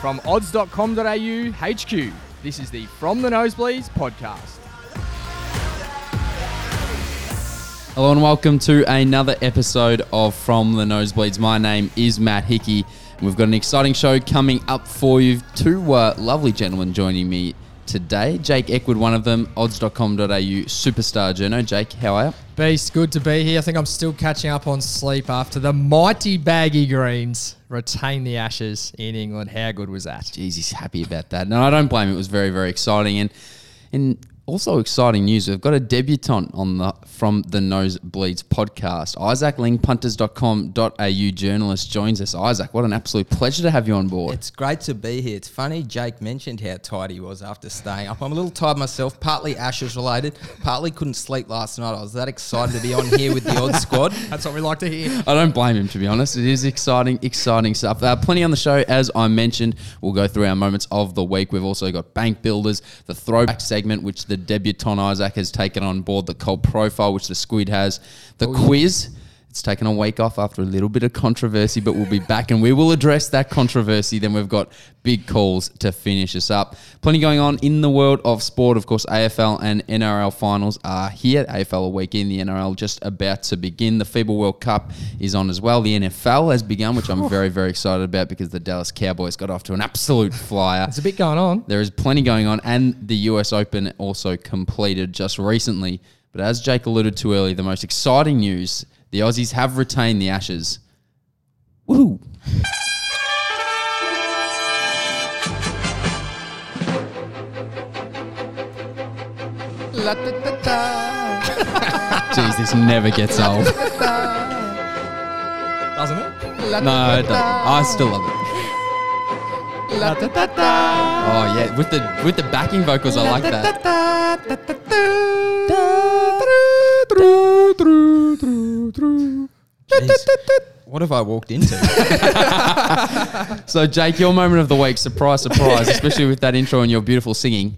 From odds.com.au HQ, this is the From the Nosebleeds podcast. Hello and welcome to another episode of From the Nosebleeds. My name is Matt Hickey. and We've got an exciting show coming up for you. Two uh, lovely gentlemen joining me today. Jake Eckwood, one of them, odds.com.au superstar journo. Jake, how are you? Beast, good to be here. I think I'm still catching up on sleep after the mighty baggy greens retain the ashes in England. How good was that? Jeez, he's happy about that. No, I don't blame him. It was very, very exciting. And in also exciting news, we've got a debutant on the from the Nosebleeds podcast. Isaac Ling, punters.com.au journalist, joins us. Isaac, what an absolute pleasure to have you on board. It's great to be here. It's funny, Jake mentioned how tired he was after staying up. I'm a little tired myself, partly Ashes related, partly couldn't sleep last night. I was that excited to be on here with the odd squad. That's what we like to hear. I don't blame him, to be honest. It is exciting, exciting stuff. Uh, plenty on the show, as I mentioned. We'll go through our moments of the week. We've also got Bank Builders, the throwback segment, which the debutant Isaac has taken on board, the cold profile, which the Squid has, the oh, quiz. It's taken a week off after a little bit of controversy, but we'll be back and we will address that controversy. Then we've got big calls to finish us up. Plenty going on in the world of sport. Of course, AFL and NRL finals are here. AFL a week in, the NRL just about to begin. The FIBA World Cup is on as well. The NFL has begun, which I'm oh. very, very excited about because the Dallas Cowboys got off to an absolute flyer. There's a bit going on. There is plenty going on, and the US Open also completed just recently. But as Jake alluded to earlier, the most exciting news the Aussies have retained the Ashes. Woo! Jeez, this never gets old. Doesn't it? No, it doesn't. I still love it. Oh yeah, with the with the backing vocals, I like that. What have I walked into? So, Jake, your moment of the week, surprise, surprise, especially with that intro and your beautiful singing,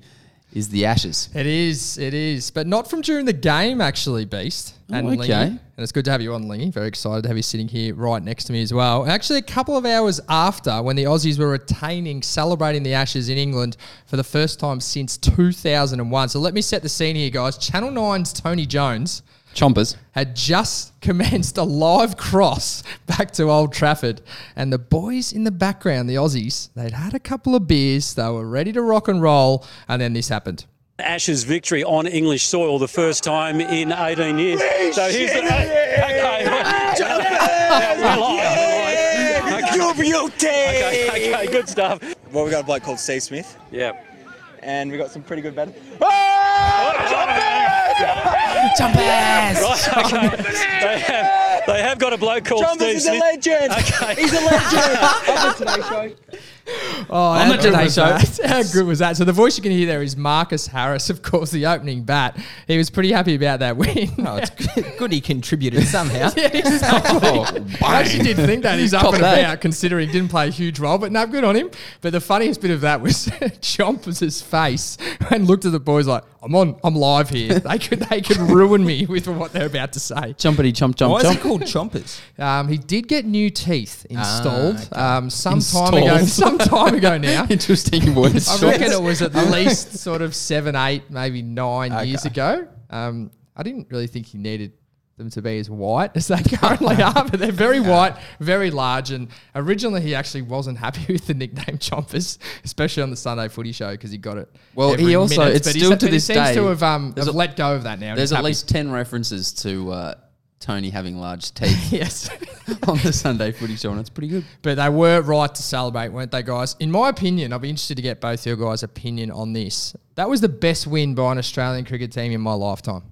is the Ashes. It is, it is, but not from during the game, actually, Beast. Oh, and Oh, Lingy. And it's good to have you on, Lingy. Very excited to have you sitting here right next to me as well. Actually, a couple of hours after, when the Aussies were retaining, celebrating the Ashes in England for the first time since 2001. So let me set the scene here, guys. Channel 9's Tony Jones Chompers. had just commenced a live cross back to Old Trafford. And the boys in the background, the Aussies, they'd had a couple of beers, they were ready to rock and roll, and then this happened. Ashes victory on English soil, the first time in 18 years. So here's the. Okay. Yeah, we're live, we're live. Okay, okay, good stuff. Well, we got a bloke called Steve Smith, Yeah. and we got some pretty good batters. Right, okay. They have, they have got a bloke called Jumpers Steve is a Smith. legend. Okay. He's a legend. On the Today Show. Oh, On how the good Today was Show. that? How good was that? So the voice you can hear there is Marcus Harris, of course, the opening bat. He was pretty happy about that win. oh, it's good, good he contributed somehow. yeah, exactly. Oh, I actually did think that he's up Cop and that. about, considering he didn't play a huge role. But no, good on him. But the funniest bit of that was Chompers' face and looked at the boys like, "I'm on, I'm live here. They could, they could ruin me with what they're about to say." Chumpity chump chump Why is he called Chompers? Um, he did get new teeth installed okay. um, some time ago. Some time ago now. Interesting words. I reckon it was at least sort of seven, eight, maybe nine years ago. Um, I didn't really think he needed them to be as white as they currently are, but they're very white, very large. And originally, he actually wasn't happy with the nickname Chompers, especially on the Sunday Footy Show because he got it. Well, he also- minute. it's still to this he seems day- to have, um, have a- let go of that now. There's at happy. least 10 references to uh, Tony having large teeth yes. on the Sunday footy show, and it's pretty good. But they were right to celebrate, weren't they, guys? In my opinion, I'd be interested to get both your guys' opinion on this. That was the best win by an Australian cricket team in my lifetime.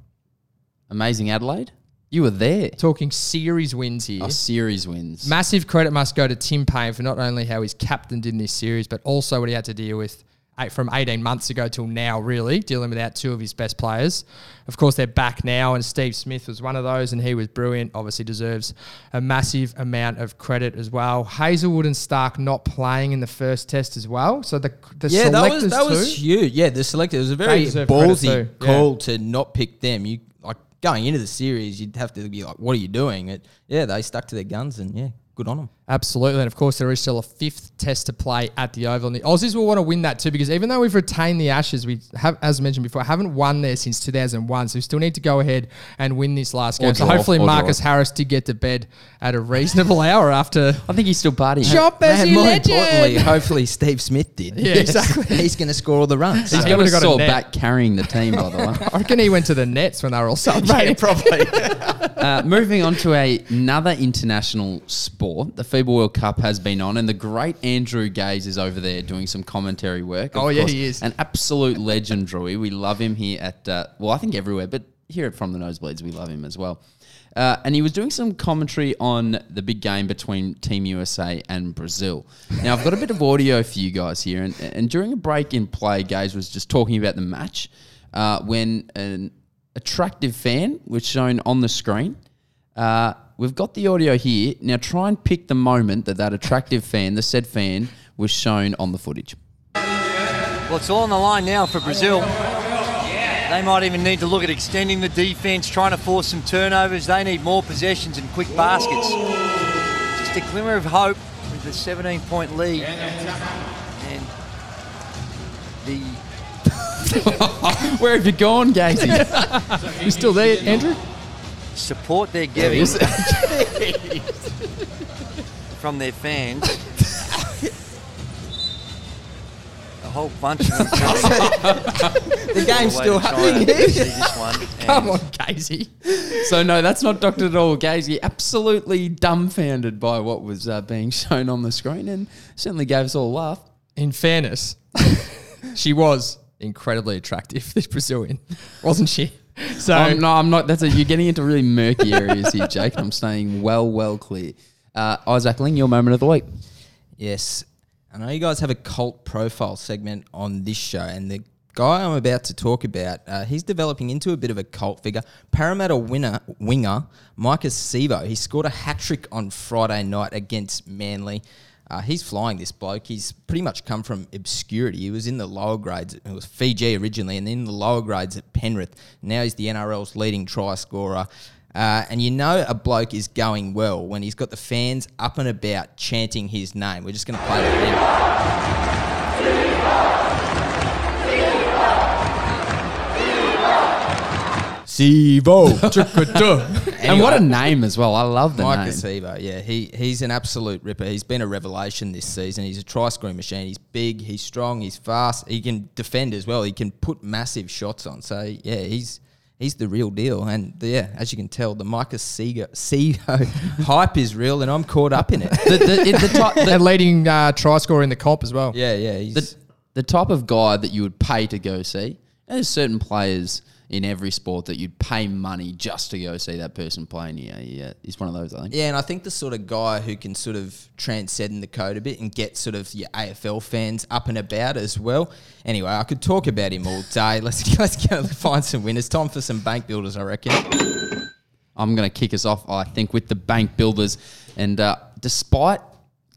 Amazing Adelaide. You were there. Talking series wins here. Our series wins. Massive credit must go to Tim Paine for not only how he's captained in this series, but also what he had to deal with from 18 months ago till now, really, dealing without two of his best players. Of course, they're back now, and Steve Smith was one of those, and he was brilliant. Obviously, deserves a massive amount of credit as well. Hazlewood and Starc not playing in the first test as well. So the, the Yeah, that was that was huge. Yeah, the selector it was a very ballsy too, yeah. call to not pick them. You like going into the series, you'd have to be like, "What are you doing?" It, yeah, they stuck to their guns, and yeah, good on them. Absolutely. And of course, there is still a fifth test to play at the Oval. And the Aussies will want to win that too because even though we've retained the Ashes, we have, as mentioned before, haven't won there since 2001. So we still need to go ahead and win this last game. So draw, hopefully, or draw. Marcus Harris did get to bed at a reasonable hour after. I think he's still partying. Chop as And more legend. importantly, hopefully Steve Smith did. Yeah, exactly. He's going to score all the runs. He's So- got a Would've got a back carrying the team, by the way. I reckon he went to the Nets when they were all celebrating. probably. Uh, moving on to a, another international sport, the FIBA World Cup has been on, and the great Andrew Gaze is over there doing some commentary work. Of Oh, yeah, course, he is. An absolute legend, Drewy. We love him here at, uh, well, I think everywhere, but here at From the Nosebleeds, we love him as well. Uh, and he was doing some commentary on the big game between Team USA and Brazil. Now, I've got a bit of audio for you guys here. And, and during a break in play, Gaze was just talking about the match uh, when an attractive fan was shown on the screen. Uh, we've got the audio here. Now, try and pick the moment that that attractive fan, the said fan, was shown on the footage. Well, it's all on the line now for Brazil. They might even need to look at extending the defence, trying to force some turnovers. They need more possessions and quick baskets. Just a glimmer of hope with the 17 point lead. And the Where have you gone, Gazy? You still there, Andrew? Support they're getting from their fans. A whole bunch of them the game's still happening and here. see this one. Come on, Casey. so, no, that's not doctored at all. Gazy absolutely dumbfounded by what was uh, being shown on the screen and certainly gave us all a laugh. In fairness, she was incredibly attractive, this Brazilian, wasn't she? So Um, no, I'm not. That's a, you're getting into really murky areas here, Jake. I'm staying well, well clear. Uh, Isaac Ling, your moment of the week. Yes. I know you guys have a cult profile segment on this show, and the guy I'm about to talk about, uh, he's developing into a bit of a cult figure. Parramatta winner winger Maika Sivo. He scored a hat trick on Friday night against Manly. Uh, he's flying this bloke. He's pretty much come from obscurity. He was in the lower grades. It was Fiji originally, and then the lower grades at Penrith. Now he's the NRL's leading try scorer. Uh, and you know a bloke is going well when he's got the fans up and about chanting his name. We're just going to play that now. Sivo. And what a name as well. I love the Mike name. Acevo, yeah, he he's an absolute ripper. He's been a revelation this season. He's a try scoring machine. He's big, he's strong, he's fast. He can defend as well. He can put massive shots on. So yeah, he's he's the real deal. And yeah, as you can tell, the Maika Sivo, Seago hype is real, and I'm caught up in it. The, the, the, type, the, and leading uh, try scorer in the comp as well. yeah, yeah, he's the, the type of guy that you would pay to go see. There's certain players in every sport that you'd pay money just to go see that person playing. Yeah, yeah, he's one of those. I think. Yeah, and I think the sort of guy who can sort of transcend the code a bit and get sort of your AFL fans up and about as well. Anyway, I could talk about him all day. Let's let's go find some winners. Time for some bank builders, I reckon. I'm going to kick us off, I think, with the bank builders. And uh, despite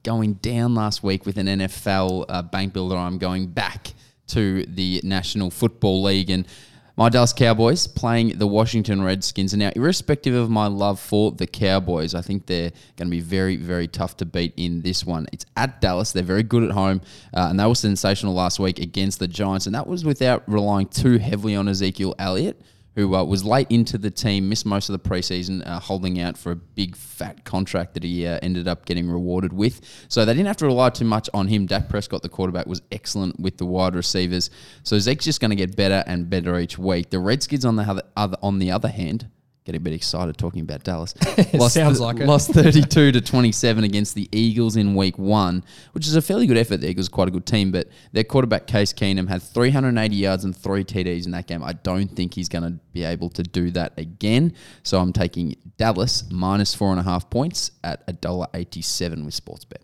going down last week with an NFL uh, bank builder, I'm going back to the National Football League and my Dallas Cowboys playing the Washington Redskins. And now, irrespective of my love for the Cowboys, I think they're going to be very, very tough to beat in this one. It's at Dallas. They're very good at home, uh, and they were sensational last week against the Giants. And that was without relying too heavily on Ezekiel Elliott who uh, was late into the team, missed most of the preseason, uh, holding out for a big fat contract that he uh, ended up getting rewarded with. So they didn't have to rely too much on him. Dak Prescott, the quarterback, was excellent with the wide receivers. So Zeke's just going to get better and better each week. The Redskins, on the other, on the other hand, getting a bit excited talking about Dallas. lost sounds like it. Lost 32 to 27 against the Eagles in week one, which is a fairly good effort. The Eagles are quite a good team, but their quarterback, Case Keenum, had 380 yards and three TDs in that game. I don't think he's going to be able to do that again. So I'm taking Dallas minus four and a half points at $1.87 with Sportsbet.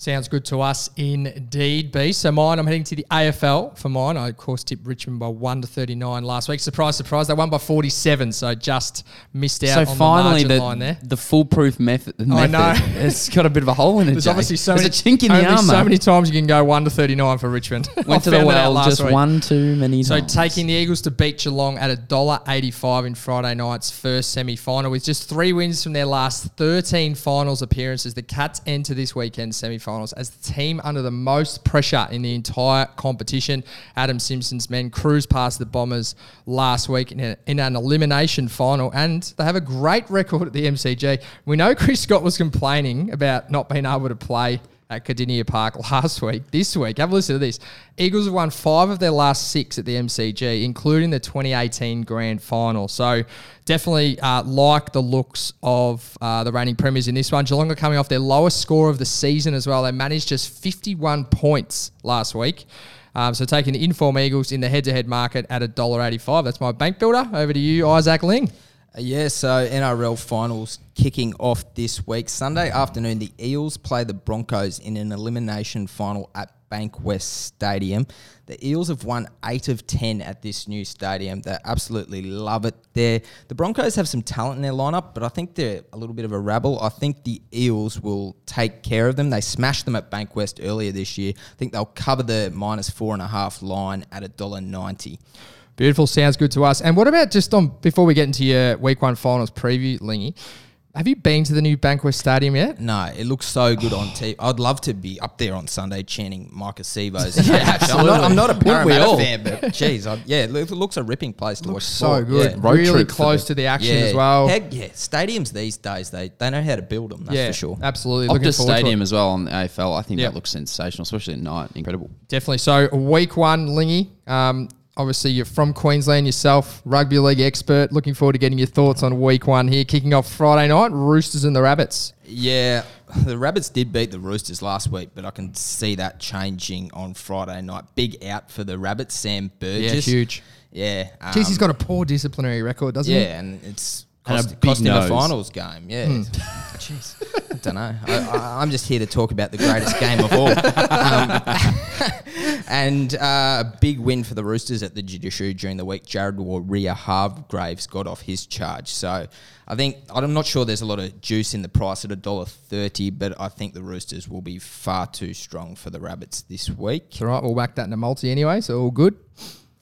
Sounds good to us indeed, B. So mine, I'm heading to the AFL for mine. I, of course, tipped Richmond by 1 to 39 last week. Surprise, surprise. They won by 47, so just missed out So on finally, the the, line there. the foolproof method, I know. it's got a bit of a hole in it. There's Jake. obviously so There's many, a chink in the armor. so many times you can go 1 to 39 for Richmond. Went to the found that out well just week. one too many So times. taking the Eagles to beat Geelong at $1.85 in Friday night's first semi-final with just three wins from their last 13 finals appearances. The Cats enter this weekend's semi-finals as the team under the most pressure in the entire competition. Adam Simpson's men cruised past the Bombers last week in, a, in an elimination final and they have a great record at the MCG. We know Chris Scott was complaining about not being able to play at Kardinia Park last week. This week, have a listen to this. Eagles have won five of their last six at the MCG, including the 2018 Grand Final. So definitely uh, like the looks of uh, the reigning premiers in this one. Geelong are coming off their lowest score of the season as well. They managed just 51 points last week. Um, so taking the Inform Eagles in the head-to-head market at $1.85. That's my bank builder. Over to you, Isaac Ling. Yeah, so NRL finals kicking off this week. Sunday afternoon, the Eels play the Broncos in an elimination final at Bankwest Stadium. The Eels have won eight of ten at this new stadium. They absolutely love it there. The Broncos have some talent in their lineup, but I think they're a little bit of a rabble. I think the Eels will take care of them. They smashed them at Bankwest earlier this year. I think they'll cover the minus four and a half line at a dollar ninety. Beautiful. Sounds good to us. And what about just on before we get into your week one finals preview, Lingy? Have you been to the new Bankwest Stadium yet? No, it looks so good on TV. I'd love to be up there on Sunday chanting Maika Sivo's. Yeah, I'm not, absolutely. I'm not a Wouldn't we Parramatta all? fan, but geez, I, yeah, it looks- a ripping place to watch. So sport. good. Yeah. Road really close to the action Yeah. as well. Heck yeah, stadiums these days they they know how to build them. That's yeah, for sure. absolutely. Looking Optus forward to it. Stadium as well on the AFL. I think Yep. that looks sensational, especially at night. Incredible. Definitely. So week one, Lingy. Um, obviously, you're from Queensland yourself, rugby league expert. Looking forward to getting your thoughts on week one here, kicking off Friday night. Roosters and the Rabbits. Yeah, the Rabbits did beat the Roosters last week, but I can see that changing on Friday night. Big out for the Rabbits, Sam Burgess. Yeah, huge. Yeah, um, Jeez, he's got a poor disciplinary record, doesn't he? Yeah, and it's cost, big cost him a finals game. Yeah, Hmm. jeez, I don't know. I, I, I'm just here to talk about the greatest game of all. Um, and uh, a big win for the Roosters at the judiciary during the week. Jared Waerea-Hargreaves got off his charge. So I think I'm not sure there's a lot of juice in the price at a dollar thirty, but I think the Roosters will be far too strong for the Rabbits this week. All right. We'll whack that in a multi anyway, so all good.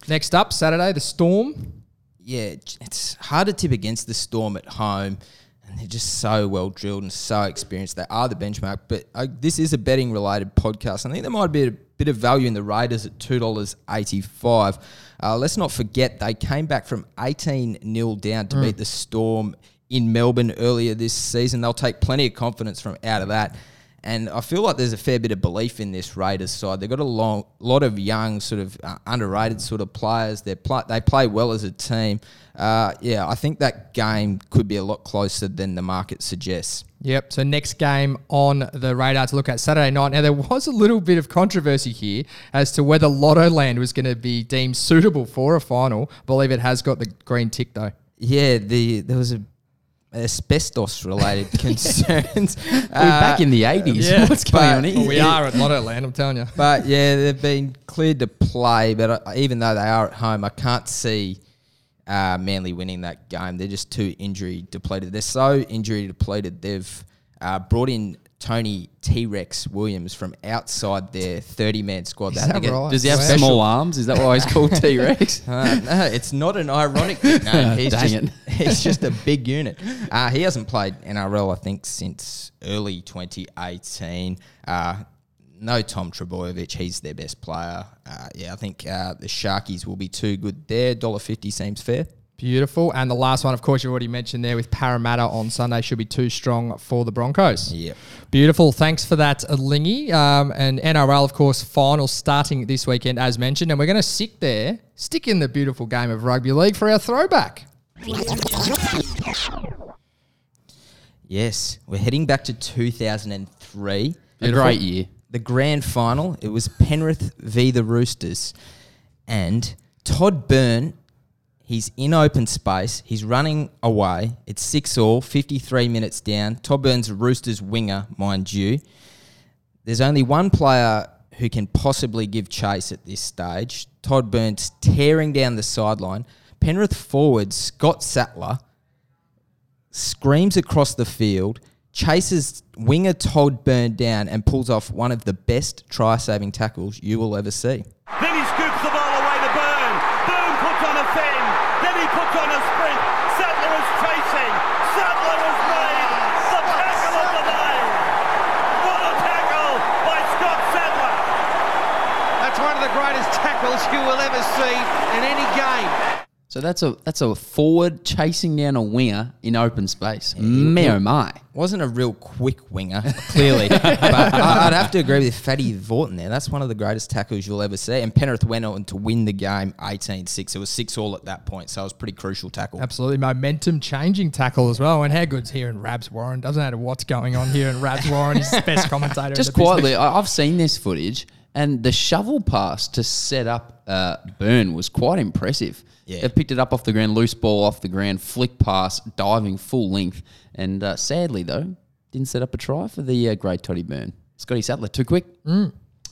Next up, Saturday, the Storm. Yeah, it's hard to tip against the Storm at home, and they're just so well drilled and so experienced. They are the benchmark, but uh, this is a betting related podcast. I think there might be a bit of value in the Raiders at two dollars eighty five. Uh, let's not forget they came back from eighteen 0 down to beat the Storm in Melbourne earlier this season. They'll take plenty of confidence from out of that. And I feel like there's a fair bit of belief in this Raiders side. They've got a long, lot of young, sort of uh, underrated sort of players. They play, they play well as a team. Uh, yeah, I think that game could be a lot closer than the market suggests. Yep. So next game on the radar to look at Saturday night. Now there was a little bit of controversy here as to whether Lottoland was going to be deemed suitable for a final. I believe it has got the green tick though. Yeah, the there was a asbestos related concerns. We're back in the 80s. What's going but- on here? Well, we are at Lottoland. I'm telling you. But yeah, they've been cleared to play. But I, even though they are at home, I can't see uh, Manly winning that game. They're just too injury depleted. They're so injury depleted. They've uh, brought in Tony T Rex Williams from outside their 30 man squad. Is had to that right? Does he have Wow. small arms? Is that why he's called T Rex? Uh, no, it's not an ironic nickname. He's just, it. he's just a big unit. Uh, he hasn't played NRL, I think, since early 2018. Uh, no Tom Trbojevic, he's their best player. Uh, yeah, I think uh, the Sharkies will be too good there. $1.50 seems fair. Beautiful. And the last one, of course, you already mentioned there with Parramatta on Sunday should be too strong for the Broncos. Yep. Beautiful. Thanks for that, Lingy. Um, and NRL, of course, final starting this weekend, as mentioned. And we're going to stick there, stick in the beautiful game of rugby league for our throwback. Yes, we're heading back to 2003. A great year. The grand final, it was Penrith v. the Roosters. And Todd Byrne, he's in open space. He's running away. It's 6 all, 53 minutes down. Todd Burns, Roosters winger, mind you. there's only one player who can possibly give chase at this stage. Todd Burns tearing down the sideline. Penrith forward Scott Sattler screams across the field, chases winger Todd Byrne down, and pulls off one of the best try saving tackles you will ever see. Then he scoops the ball away to Byrne. Byrne puts on a fend. Then he puts on a sprint. Sattler is chasing. Sattler has made the tackle of the day. What a tackle by Scott Sattler. That's one of the greatest you will ever see in any game. So that's a that's a forward chasing down a winger in open space. Me oh my. Wasn't a real quick winger, clearly. but I- I'd have to agree with Fatty Vautin there. That's one of the greatest tackles you'll ever see. And Penrith went on to win the game 18 6. It was 6 all at that point, so it was a pretty crucial tackle. Absolutely momentum changing tackle as well. And how good's here in Rabs Warren? Doesn't matter what's going on here. in Rabs Warren He's the best commentator. in Just the business. quietly, I, I've seen this footage, and the shovel pass to set up uh, Byrne was quite impressive. Yeah. They picked it up off the ground, loose ball off the ground, flick pass, diving full length, and uh, sadly though, didn't set up a try for the uh, great Toddy Byrne. Scotty Sattler, too quick.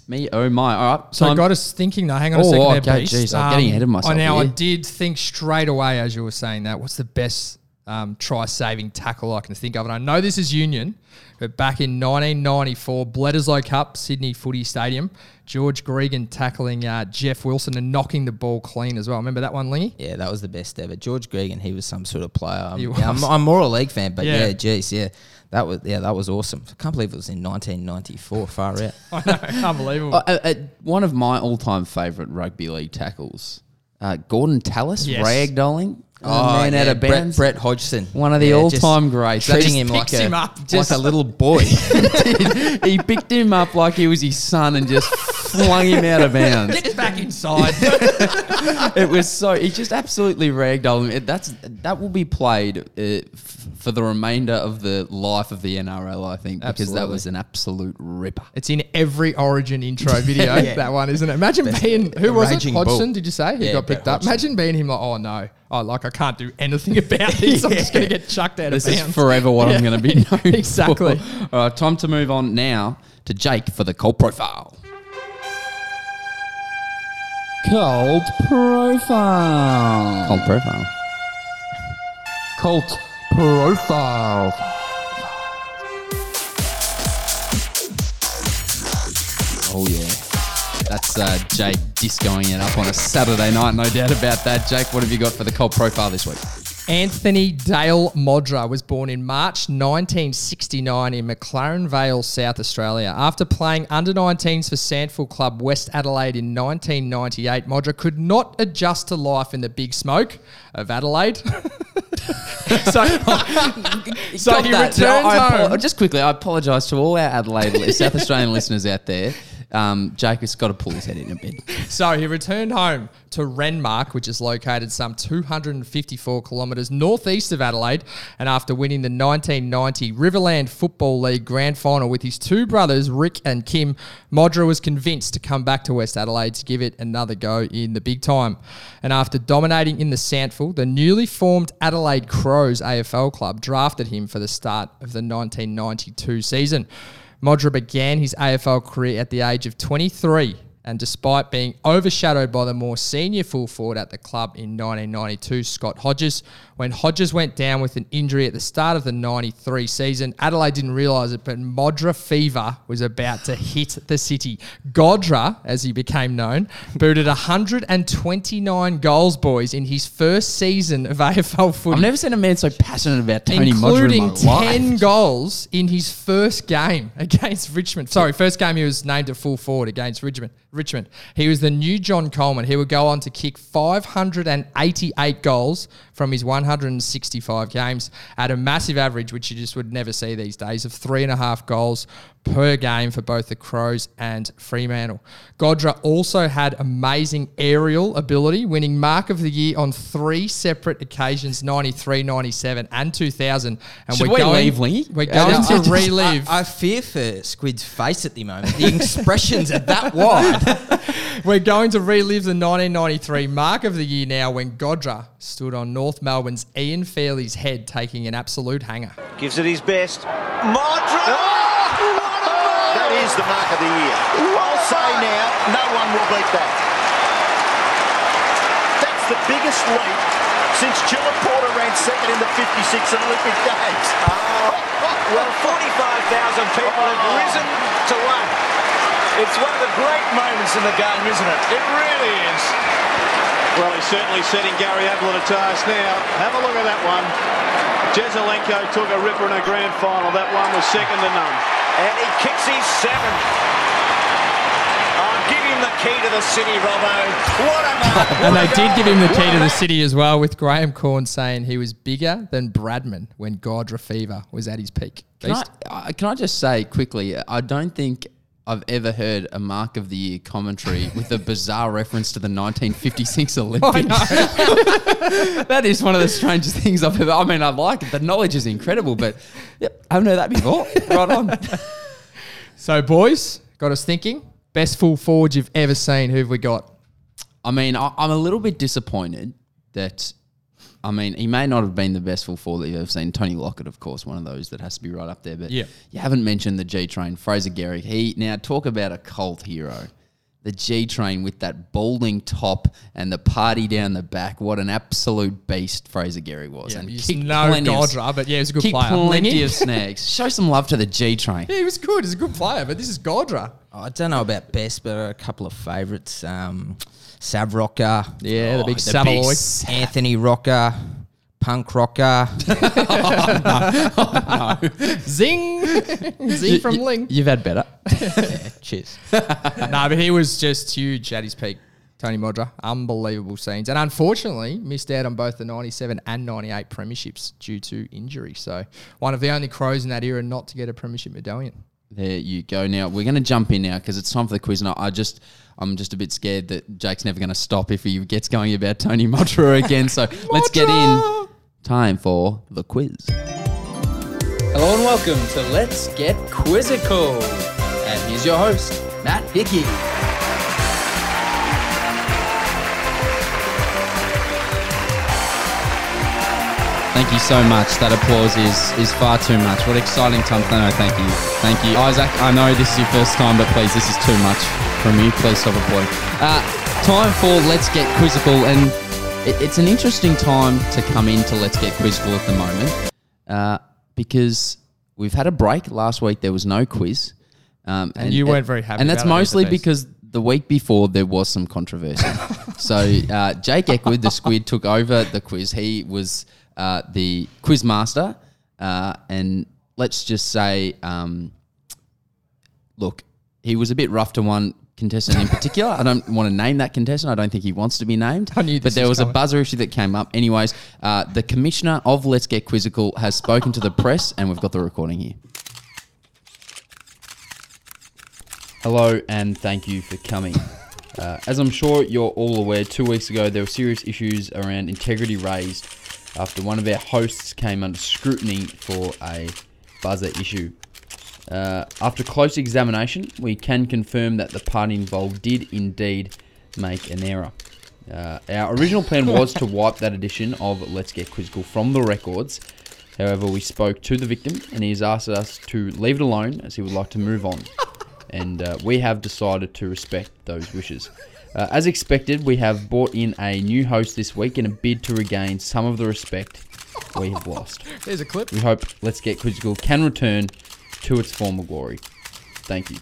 Me, oh my! All right, So it got us thinking though. Hang on a Oh, second there, okay, Beast. jeez, I'm getting ahead of myself I now I did think straight away as you were saying that. What's the best um, try-saving tackle I can think of? And I know this is Union, but back in 1994, Bledisloe Cup, Sydney Footy Stadium, George Gregan tackling uh, Jeff Wilson and knocking the ball clean as well. Remember that one, Lingy? Yeah, that was the best ever. George Gregan, he was some sort of player. I'm, He yeah, I'm. I'm more a league fan, but Yeah. yeah, geez, yeah. That was yeah, that was awesome. I can't believe it was in 1994. Far out. I know, unbelievable. Uh, uh, uh, one of my all-time favourite rugby league tackles, uh, Gordon Tallis, Yes. ragdolling. Oh, man out of Brett, bounds. Brett Hodgson, One of the Yeah, all-time greats. treating Just him like picks a, him up. like a little boy. he picked him up like he was his son and just flung him out of bounds. Get back inside. It was so he just absolutely ragdolled him. It, that's that will be played uh, f- for the remainder of the life of the NRL, I think, because that was an absolute ripper. It's in every Origin intro video. Yeah. That one, isn't it? Imagine being who was it? Raging Hodgson? Bull. Did you say he Yeah, got picked Brett up? Imagine being him like, oh no, oh like I can't do anything about this. I'm just gonna get chucked out This of is bounds. forever what I'm going to be known Exactly. for. All right, time to move on now to Jake for the cult profile. Cult profile. Cult profile. Cult profile. Oh yeah. That's uh, Jake discoing it up on a Saturday night, no doubt about that. Jake, what have you got for the cult profile this week? Anthony Dale Modra was born in March 1969 in McLaren Vale, South Australia. After playing under 19s for SANFL Club West Adelaide in 1998, Modra could not adjust to life in the big smoke of Adelaide. so so he that. returned No, I home. just quickly, I apologise to all our Adelaide, South Australian listeners out there. Um, has got to pull his head in a bit. So he returned home to Renmark, which is located some 254 kilometres northeast of Adelaide. And after winning the 1990 Riverland Football League Grand Final with his two brothers, Rick and Kim, Modra was convinced to come back to West Adelaide to give it another go in the big time. And after dominating in the SANFL, the newly formed Adelaide Crows AFL club drafted him for the start of the 1992 season. Modra began his AFL career at the age of 23 and despite being overshadowed by the more senior full forward at the club in 1992, Scott Hodges, when Hodges went down with an injury at the start of the 93 season, Adelaide didn't realise it, but Modra fever was about to hit the city. Godra, as he became known, booted 129 goals, boys, in his first season of AFL footy I've never seen a man so passionate about Tony Modra in including my life. 10 goals in his first game against Richmond. Sorry, first game he was named a full forward against Richmond. Richmond. He was the new John Coleman. He would go on to kick 588 goals from his 165 games at a massive average, which you just would never see these days, of three and a half goals per game for both the Crows and Fremantle. Godra also had amazing aerial ability, winning Mark of the Year on three separate occasions 93, 97, and 2000. And Should we're we going, leave, Lingy? We're going I to just- relive. I, I fear for Squid's face at the moment. The expressions are that wide. We're going to relive the 1993 mark of the year now when Godra stood on North Melbourne's Ian Fairley's head taking an absolute hanger. Gives it his best. Modra! Ah! That is the mark of the year. I'll say now, no one will beat that. That's the biggest leap since Chilla Porter ran second in the 56 Olympic Games. Well, 45,000 people have risen to one. It's one of the great moments in the game, isn't it? It really is. Well, he's certainly setting Gary Ablett a task now. Have a look at that one. Jesaulenko took a ripper in a grand final. That one was second to none. And he kicks his seventh. Give him the key to the city, Robbo. What a mark. And they did give him the key to the city as well, with Graham Cornes saying he was bigger than Bradman when Godra Fever was at his peak. Can I, I- uh, can I just say quickly, I don't think I've ever heard a Mark of the Year commentary with a bizarre reference to the 1956 Olympics. that is one of the strangest things I've ever. I mean, I like it. The knowledge is incredible, but yep, I haven't heard that before. right on. So, boys, got us thinking. Best full forward you've ever seen. Who have we got? I mean, I, I'm a little bit disappointed that. I mean, he may not have been the best full forward that you've ever seen. Tony Lockett, of course, one of those that has to be right up there. But Yeah. you haven't mentioned the G Train, Fraser Gehrig. He now talk about a cult hero. The G Train with that balding top and the party down the back. What an absolute beast Fraser Gehrig was. Yeah, and he's kicked no plenty of- Godra, but yeah, he was a good kicked player. plenty of snags. Show some love to the G Train. Yeah, he was good. He's a good player, but this is Godra. I don't know about best, but a couple of favourites. Um, Sav Rocca. Yeah, the big oh, the Savaloy. Anthony Rocca. Punk Rocker. Oh, no, oh, no, Zing! Zing from Ling. You've had better. Cheers. no, but he was just huge at his peak. Tony Modra, unbelievable scenes, and unfortunately missed out on both the '97 and '98 premierships due to injury. So one of the only crows in that era not to get a premiership medallion. There you go. Now we're going to jump in now because it's time for the quiz. And I- I just, I'm just a bit scared that Jake's never going to stop if he gets going about Tony Modra again. So let's get in. Time for the quiz. Hello and welcome to Let's Get Quizzical. And here's your host, Matt Hickey. Thank you so much. That applause is is far too much. What exciting time. No, no, thank you. Thank you. Isaac, I know this is your first time, but please, this is too much from you. Please stop applauding. Uh, time for Let's Get Quizzical. And it, it's an interesting time to come into Let's Get Quizzical at the moment uh, because we've had a break. Last week, there was no quiz. Um, And you weren't very happy And that's mostly because the week before there was some controversy. so uh, Jake Eckwood, the squid, took over the quiz. He was uh, the quiz master, uh, and let's just say, um, look, he was a bit rough to one contestant in particular. I don't want to name that contestant. I don't think he wants to be named. I knew but there was was a buzzer issue that came up. Anyways, uh, the commissioner of Let's Get Quizzical has spoken to the press, and we've got the recording here. Hello, and thank you for coming. Uh, as I'm sure you're all aware, two weeks ago there were serious issues around integrity raised after one of our hosts came under scrutiny for a buzzer issue. Uh, after close examination, we can confirm that the party involved did indeed make an error. Uh, our original plan was to wipe that edition of Let's Get Quizzical from the records. However, we spoke to the victim and he has asked us to leave it alone as he would like to move on. And uh, we have decided to respect those wishes. Uh, as expected, we have brought in a new host this week in a bid to regain some of the respect we have lost. There's a clip. We hope Let's Get Quizzical can return to its former glory. Thank you.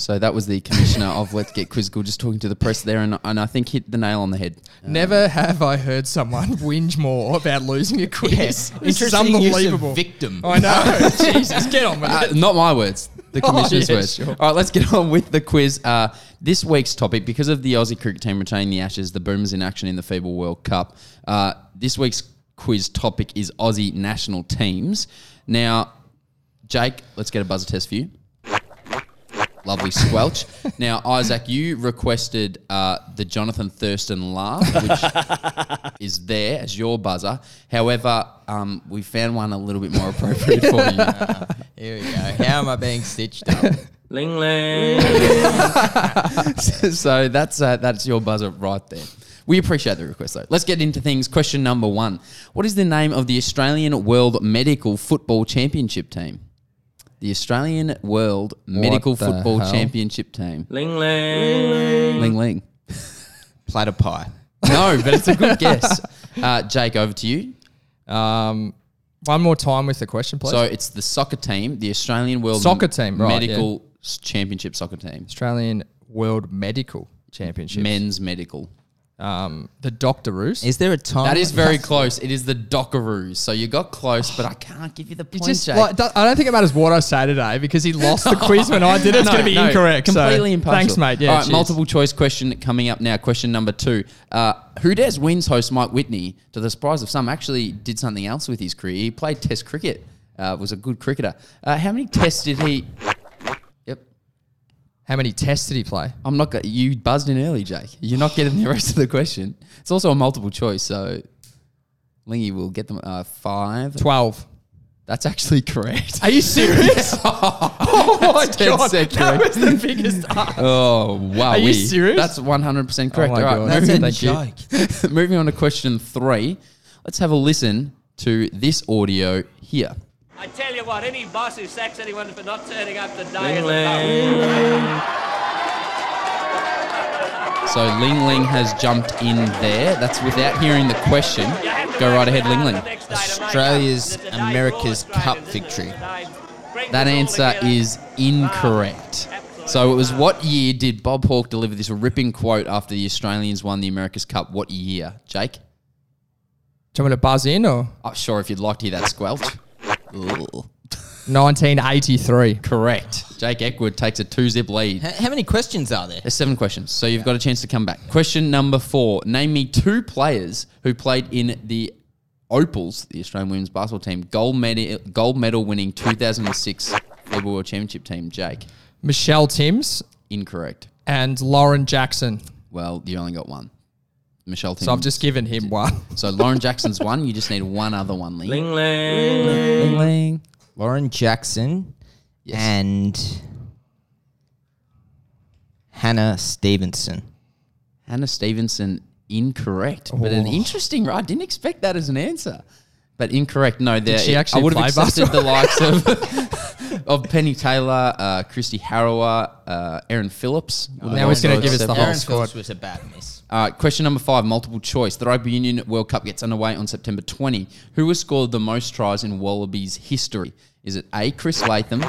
So that was the commissioner of Let's Get Quizzical just talking to the press there, and, and I think hit the nail on the head. Never have I heard someone whinge more about losing a quiz. Yes. This is Interesting use unbelievable. victim. I know. Jesus, get on with Uh, it. not my words, the Oh, commissioner's yeah, words. sure. All right, let's get on with the quiz. Uh, this week's topic, because of the Aussie cricket team retaining the Ashes, the Boomers in action in the FIBA World Cup. Uh, this week's quiz topic is Aussie national teams. Now, Jake, let's get a buzzer test for you. Lovely squelch. now, Isaac, you requested uh, the Jonathan Thurston laugh, which is there as your buzzer. However, um, we found one a little bit more appropriate for you. Here we go. How am I being stitched up? Ling ling. so that's uh, that's your buzzer right there. We appreciate the request though. Let's get into things. Question number one: What is the name of the Australian World Medical Football Championship team? The Australian World Medical the Football hell? Championship team. Ling ling. Ling Ling. Platter pie. No, but it's a good guess. Uh, Jake, over to you. Um, one more time with the question, please. So it's the soccer team, the Australian World Soccer team, right, Medical s- Championship soccer team. Australian World Medical Championship. Men's medical. Um, the Doctoroos. Is there a time? That is very close. It is the Docceroos. So you got close, but I can't give you the It's point, just Jake. like, do- I don't think it matters what I say today because he lost the quiz when I did it. It's No, going to be no, incorrect. so Completely impartial. Thanks, mate. Yeah, All right, cheers. multiple choice question coming up now. Question number two. Uh, Who Dares Wins host Mike Whitney, to the surprise of some, actually did something else with his career. He played Test cricket. Uh, was a good cricketer. Uh, how many tests did he? How many tests did he play? I'm not. Go- you buzzed in early, Jake. You're not getting the rest of the question. It's also a multiple choice, so Lingy will get them. Uh, five. 12. That's actually correct. Are you serious? oh my That's dead god, set that correct. was the biggest. Oh wow! Are you serious? That's 100 percent correct. Oh my All right, God. moving- That's a thank you. moving on to question three. Let's have a listen to this audio here. I tell you what, any boss who sacks anyone for not turning up today is a So Ling Ling has jumped in there. That's without hearing the question. Go right ahead, Ling Ling. Australia's America's Cup victory. That answer is incorrect. So it was what year did Bob Hawke deliver this ripping quote after the Australians won the America's Cup? What year, Jake? Do you want me to buzz in or Oh, sure, if you'd like to hear that squelch. Ugh. 1983? Correct. Jake Eckwood takes a two zip lead. H- How many questions are there? There's seven questions, so you've got a chance to come back. Question number four: Name me two players who played in the Opals, the Australian women's basketball team, gold medal, gold medal winning 2006 FIBA World Championship team. Jake, Michelle Timms incorrect. and Lauren Jackson. Well, you only got one. Michelle. So I've just given him one. So Lauren Jackson's one. You just need one other one. Ling. Ling Ling. Ling. Lauren Jackson and Hannah Stevenson. Hannah Stevenson, incorrect. But an Oh. interesting, right? I didn't expect that as an answer. But incorrect. No, there. she actually I would have play accepted the likes of of Penny Taylor, uh, Kristi Harrower, uh, Erin Phillips. Would have Now he's gonna give us the accepted. whole Erin squad. Phillips was a bad miss. Uh, question number five, multiple choice. The Rugby Union World Cup gets underway on September 20. Who has scored the most tries in Wallabies history? Is it A. Chris Latham?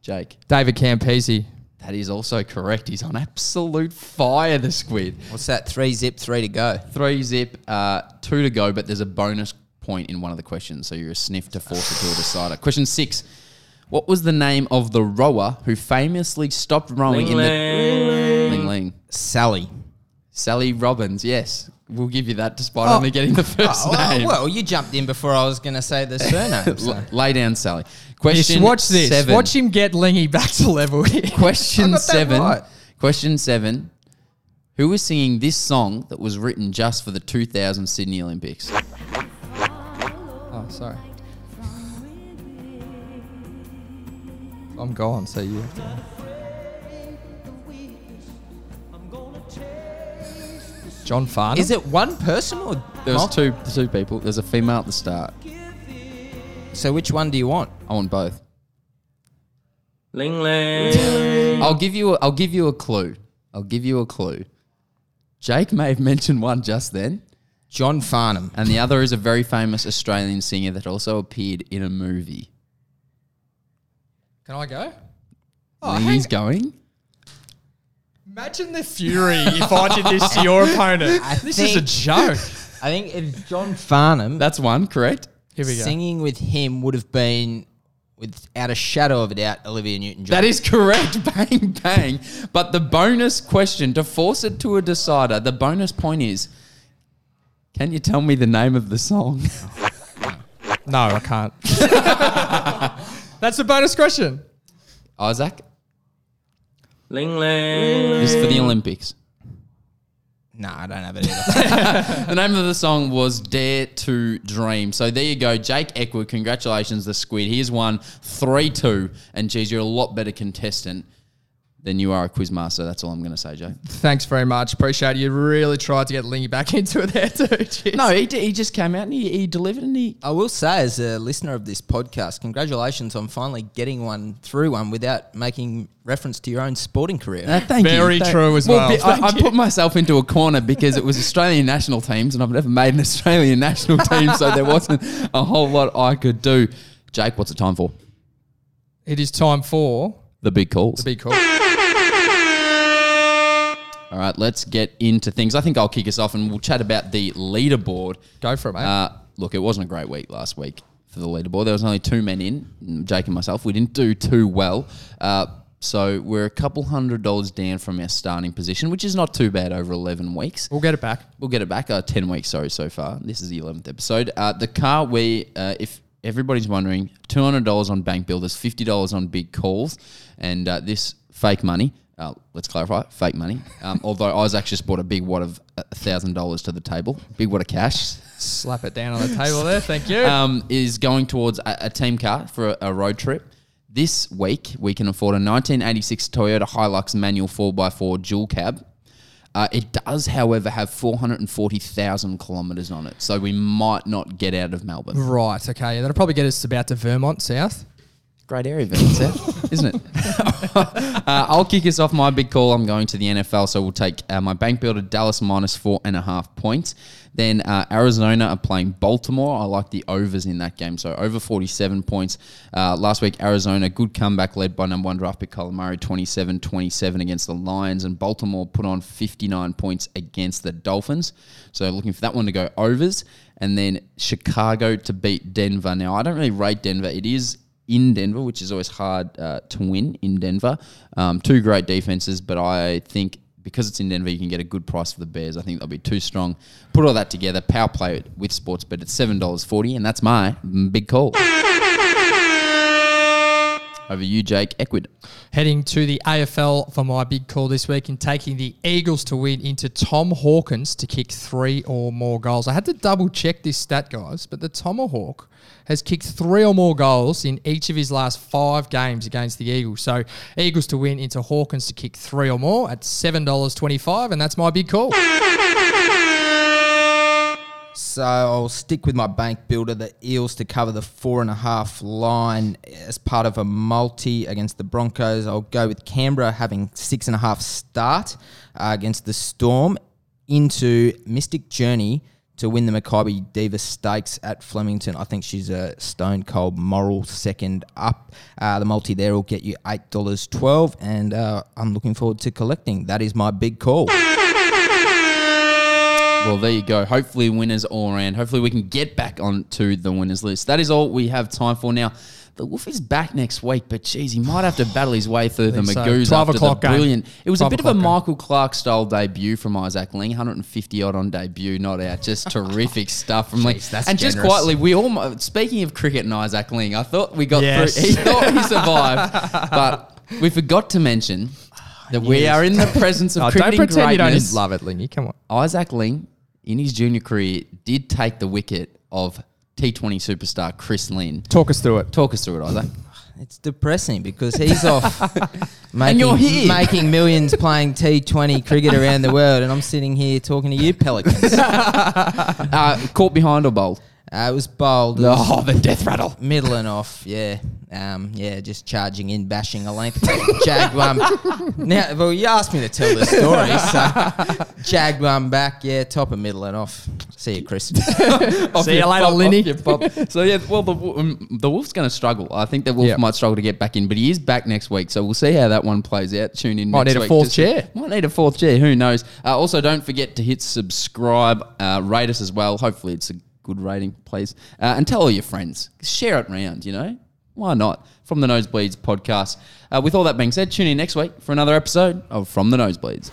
Jake. David Campese. That is also correct. He's on absolute fire, the squid. What's that? Three zip, three to go. Three zip, uh, two to go, but there's a bonus point in one of the questions, so you're a sniff to force it to a decider. Question six. What was the name of the rower who famously stopped rowing in the Ling Ling? Sally. Sally Robbins, yes. We'll give you that despite only oh. getting the first Oh, well, name. well, you jumped in before I was going to say the surname. so. Lay down, Sally. Yes, Question watch this. seven. Watch him get Lingy back to level here. Question I got that seven. right. Question seven. Who was singing this song that was written just for the 2000 Sydney Olympics? Oh, sorry. I'm gone, so you have to. John Farnham? Is it one person or There was multi- two, two people. There's a female at the start. So which one do you want? I want both. Ling ling. I'll give you. A, I'll give you a clue. I'll give you a clue. Jake may have mentioned one just then, John Farnham. and the other is a very famous Australian singer that also appeared in a movie. Can I go? Oh, he's going. Imagine the fury if I did this to your opponent. I this is a think- joke. I think it's John Farnham. That's one, correct? Here we go. Singing with him would have been, without a shadow of a doubt, Olivia Newton-John. That is correct. Bang, bang. But the bonus question, to force it to a decider, the bonus point is can you tell me the name of the song? No, I can't. That's a bonus question. Isaac? Ling ling. This is for the Olympics. No, I don't have it either. The name of the song was Dare to Dream. So there you go. Jake Eckwood, congratulations, the squid. He has won 3 2. And geez, you're a lot better contestant then you are a quiz master. That's all I'm going to say, Joe. Thanks very much. Appreciate it. You really tried to get Lingy back into it there too. Jeez. No, he, d- he just came out and he, he delivered and he. I will say, as a listener of this podcast, congratulations on finally getting one through one without making reference to your own sporting career. Uh, thank Very you. Thank- true as well. bi- I, I put myself into a corner because it was Australian national teams, and I've never made an Australian national team, so there wasn't a whole lot I could do. Jake, what's it time for? It is time for The big calls. the big call. Right, let's get into things. I think I'll kick us off and we'll chat about the leaderboard. Go for it, mate. Uh, look, it wasn't a great week last week for the leaderboard. There was only two men in, Jake and myself. We didn't do too well. Uh, so we're a couple hundred dollars down from our starting position, which is not too bad over 11 weeks. we'll get it back. We'll get it back. Uh, 10 weeks, sorry, so far. This is the 11th episode. Uh, the car, we, uh, if everybody's wondering, $200 on Bank Builders, $50 on Big Calls, and uh, this fake money. Uh, let's clarify, fake money. Um, although Isaac just bought a big wad of $1,000 to the table, big wad of cash, Slap it down on the table there. Thank you. um, is going towards a, a team car for a, a road trip. This week, we can afford a 1986 Toyota Hilux manual 4x4 dual cab. Uh, it does, however, have 440,000 kilometres on it, so we might not get out of Melbourne. right. Okay. That'll probably get us about to Vermont South. Great area, isn't it? uh, I'll kick us off my big call. I'm going to the NFL, so we'll take uh, my bank builder Dallas minus four and a half points. Then uh, Arizona are playing Baltimore. I like the overs in that game, so over 47 points. Uh, last week, Arizona, good comeback led by number one draft pick Kyler Murray, 27 27 against the Lions, and Baltimore put on 59 points against the Dolphins. So looking for that one to go overs. And then Chicago to beat Denver. Now, I don't really rate Denver. It is in Denver, which is always hard uh, to win in Denver. Um, two great defenses, but I think because it's in Denver, you can get a good price for the Bears. I think they'll be too strong. Put all that together, power play it with Sportsbet. It's seven dollars forty, and that's my big call. Over you, Jake Equid. Heading to the AFL for my big call this week and taking the Eagles to win into Tom Hawkins to kick three or more goals. I had to double check this stat, guys, but the Tomahawk has kicked three or more goals in each of his last five games against the Eagles. So Eagles to win into Hawkins to kick three or more at $7.25, and that's my big call. So I'll stick with my bank builder, the Eels to cover the four and a half line as part of a multi against the Broncos. I'll go with Canberra having six and a half start uh, against the Storm into Mystic Journey to win the Makybe Diva Stakes at Flemington. I think she's a stone cold moral second up. Uh, the multi there will get you eight dollars twelve, and uh, I'm looking forward to collecting. That is my big call. Well, there you go. Hopefully, winners all around. Hopefully, we can get back onto the winners list. That is all we have time for now. The Wolf is back next week, but geez, he might have to battle his way through the think so. Magoos 12 after o'clock the game. brilliant. It was a 12 bit of a o'clock game. Michael Clarke style debut from Isaac Ling, 150 odd on debut, not out. Just terrific stuff from Ling. Jeez, that's and just generous. quietly, we all. Speaking of cricket and Isaac Ling, I thought we got Yes. through. He thought he survived, but we forgot to mention that we are in the presence of Oh, don't cricketing pretend you don't greatness. love it, Lingy. Come on. Isaac Ling, in his junior career, did take the wicket of T20 superstar Chris Lynn. Talk us through it. Talk us through it, Isaac. It's depressing because he's off making, you're here. making millions playing T20 cricket around the world, and I'm sitting here talking to you, Pelicans. uh, Uh, caught behind or bowled? It was bold. It was Oh, the death rattle. middle and off, yeah. Um, yeah, just charging in, bashing a length. Jagged one. Now, well, you asked me to tell the story, so jagged one back, yeah, top and middle and off. See you, Chris. See you later, Linny. so yeah, well, the um, the Wolf's going to struggle. I think the Wolf Yeah. might struggle to get back in, but he is back next week, so we'll see how that one plays out. Tune in. Next time. Might next need a week fourth to see- chair. Might need a fourth chair. Who knows? Uh, also, don't forget to hit subscribe, uh, rate us as well. Hopefully, it's a good rating, please, uh, and tell all your friends. Share it around. You know, why not? From the Nosebleeds podcast. Uh, with all that being said, tune in next week for another episode of From the Nosebleeds.